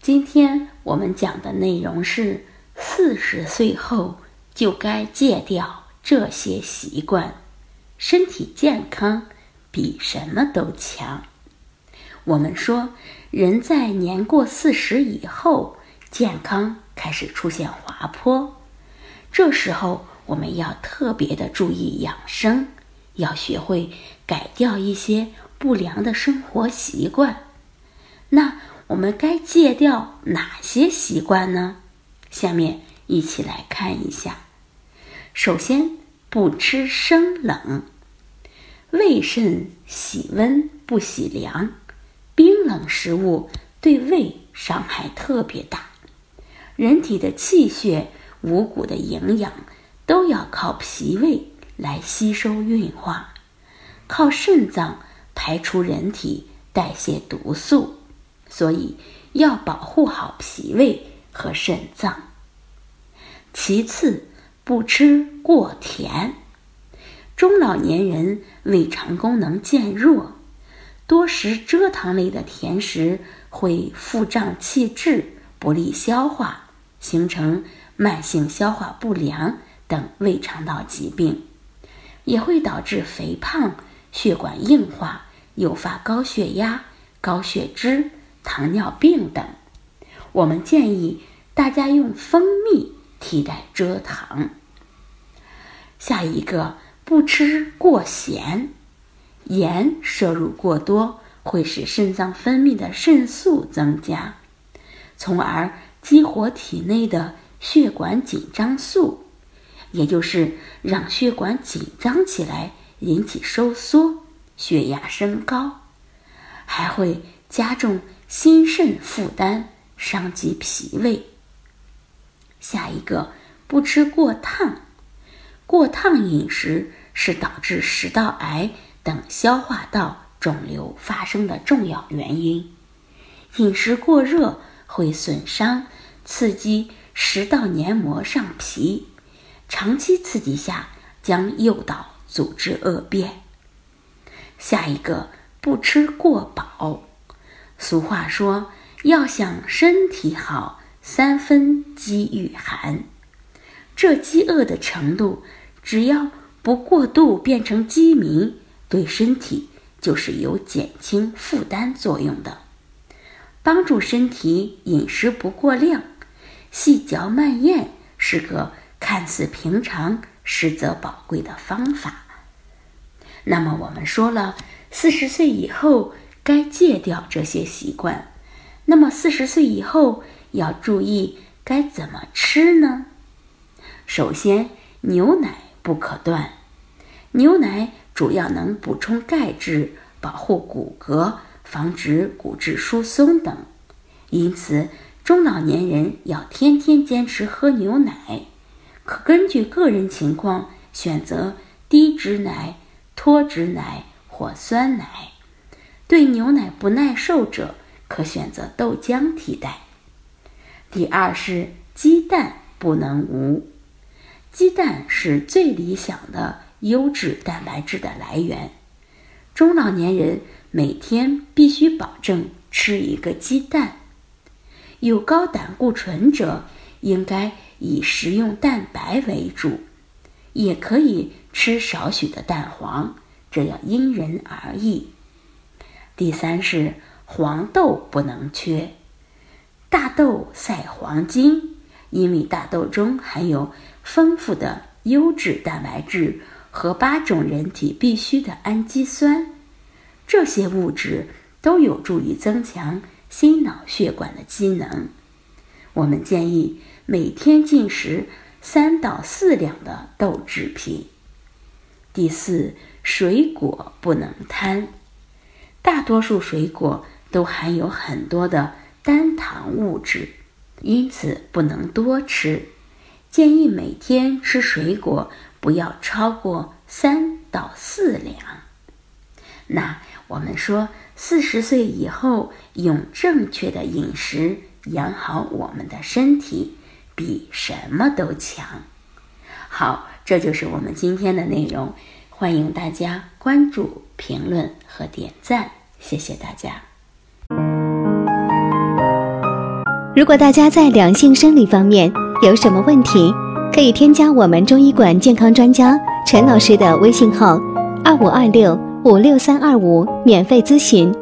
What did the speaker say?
今天我们讲的内容是四十岁后就该戒掉这些习惯，身体健康比什么都强。我们说，人在年过四十以后，健康开始出现滑坡，这时候我们要特别的注意养生，要学会改掉一些不良的生活习惯。那我们该戒掉哪些习惯呢？下面一起来看一下。首先，不吃生冷，胃肾喜温不喜凉，冰冷食物对胃伤害特别大。人体的气血、五谷的营养都要靠脾胃来吸收运化，靠肾脏排出人体代谢毒素。所以要保护好脾胃和肾脏。其次，不吃过甜。中老年人胃肠功能渐弱，多食蔗糖类的甜食会腹胀气滞，不利消化，形成慢性消化不良等胃肠道疾病，也会导致肥胖、血管硬化，诱发高血压、高血脂。糖尿病等，我们建议大家用蜂蜜替代蔗糖。下一个，不吃过咸，盐摄入过多会使肾脏分泌的肾素增加，从而激活体内的血管紧张素，也就是让血管紧张起来，引起收缩，血压升高，还会加重。心肾负担，伤及脾胃。下一个，不吃过烫。过烫饮食是导致食道癌等消化道肿瘤发生的重要原因。饮食过热会损伤、刺激食道黏膜上皮，长期刺激下将诱导组织恶变。下一个，不吃过饱。俗话说：“要想身体好，三分饥与寒。”这饥饿的程度，只要不过度变成饥民，对身体就是有减轻负担作用的。帮助身体饮食不过量，细嚼慢咽是个看似平常实则宝贵的方法。那么我们说了，四十岁以后。该戒掉这些习惯，那么四十岁以后要注意该怎么吃呢？首先，牛奶不可断。牛奶主要能补充钙质，保护骨骼，防止骨质疏松等。因此，中老年人要天天坚持喝牛奶，可根据个人情况选择低脂奶、脱脂奶或酸奶。对牛奶不耐受者，可选择豆浆替代。第二是鸡蛋不能无，鸡蛋是最理想的优质蛋白质的来源。中老年人每天必须保证吃一个鸡蛋。有高胆固醇者，应该以食用蛋白为主，也可以吃少许的蛋黄，这要因人而异。第三是黄豆不能缺，大豆赛黄金，因为大豆中含有丰富的优质蛋白质和八种人体必需的氨基酸，这些物质都有助于增强心脑血管的机能。我们建议每天进食三到四两的豆制品。第四，水果不能贪。大多数水果都含有很多的单糖物质，因此不能多吃。建议每天吃水果不要超过三到四两。那我们说，四十岁以后用正确的饮食养好我们的身体，比什么都强。好，这就是我们今天的内容。欢迎大家关注、评论和点赞，谢谢大家。如果大家在两性生理方面有什么问题，可以添加我们中医馆健康专家陈老师的微信号：二五二六五六三二五，免费咨询。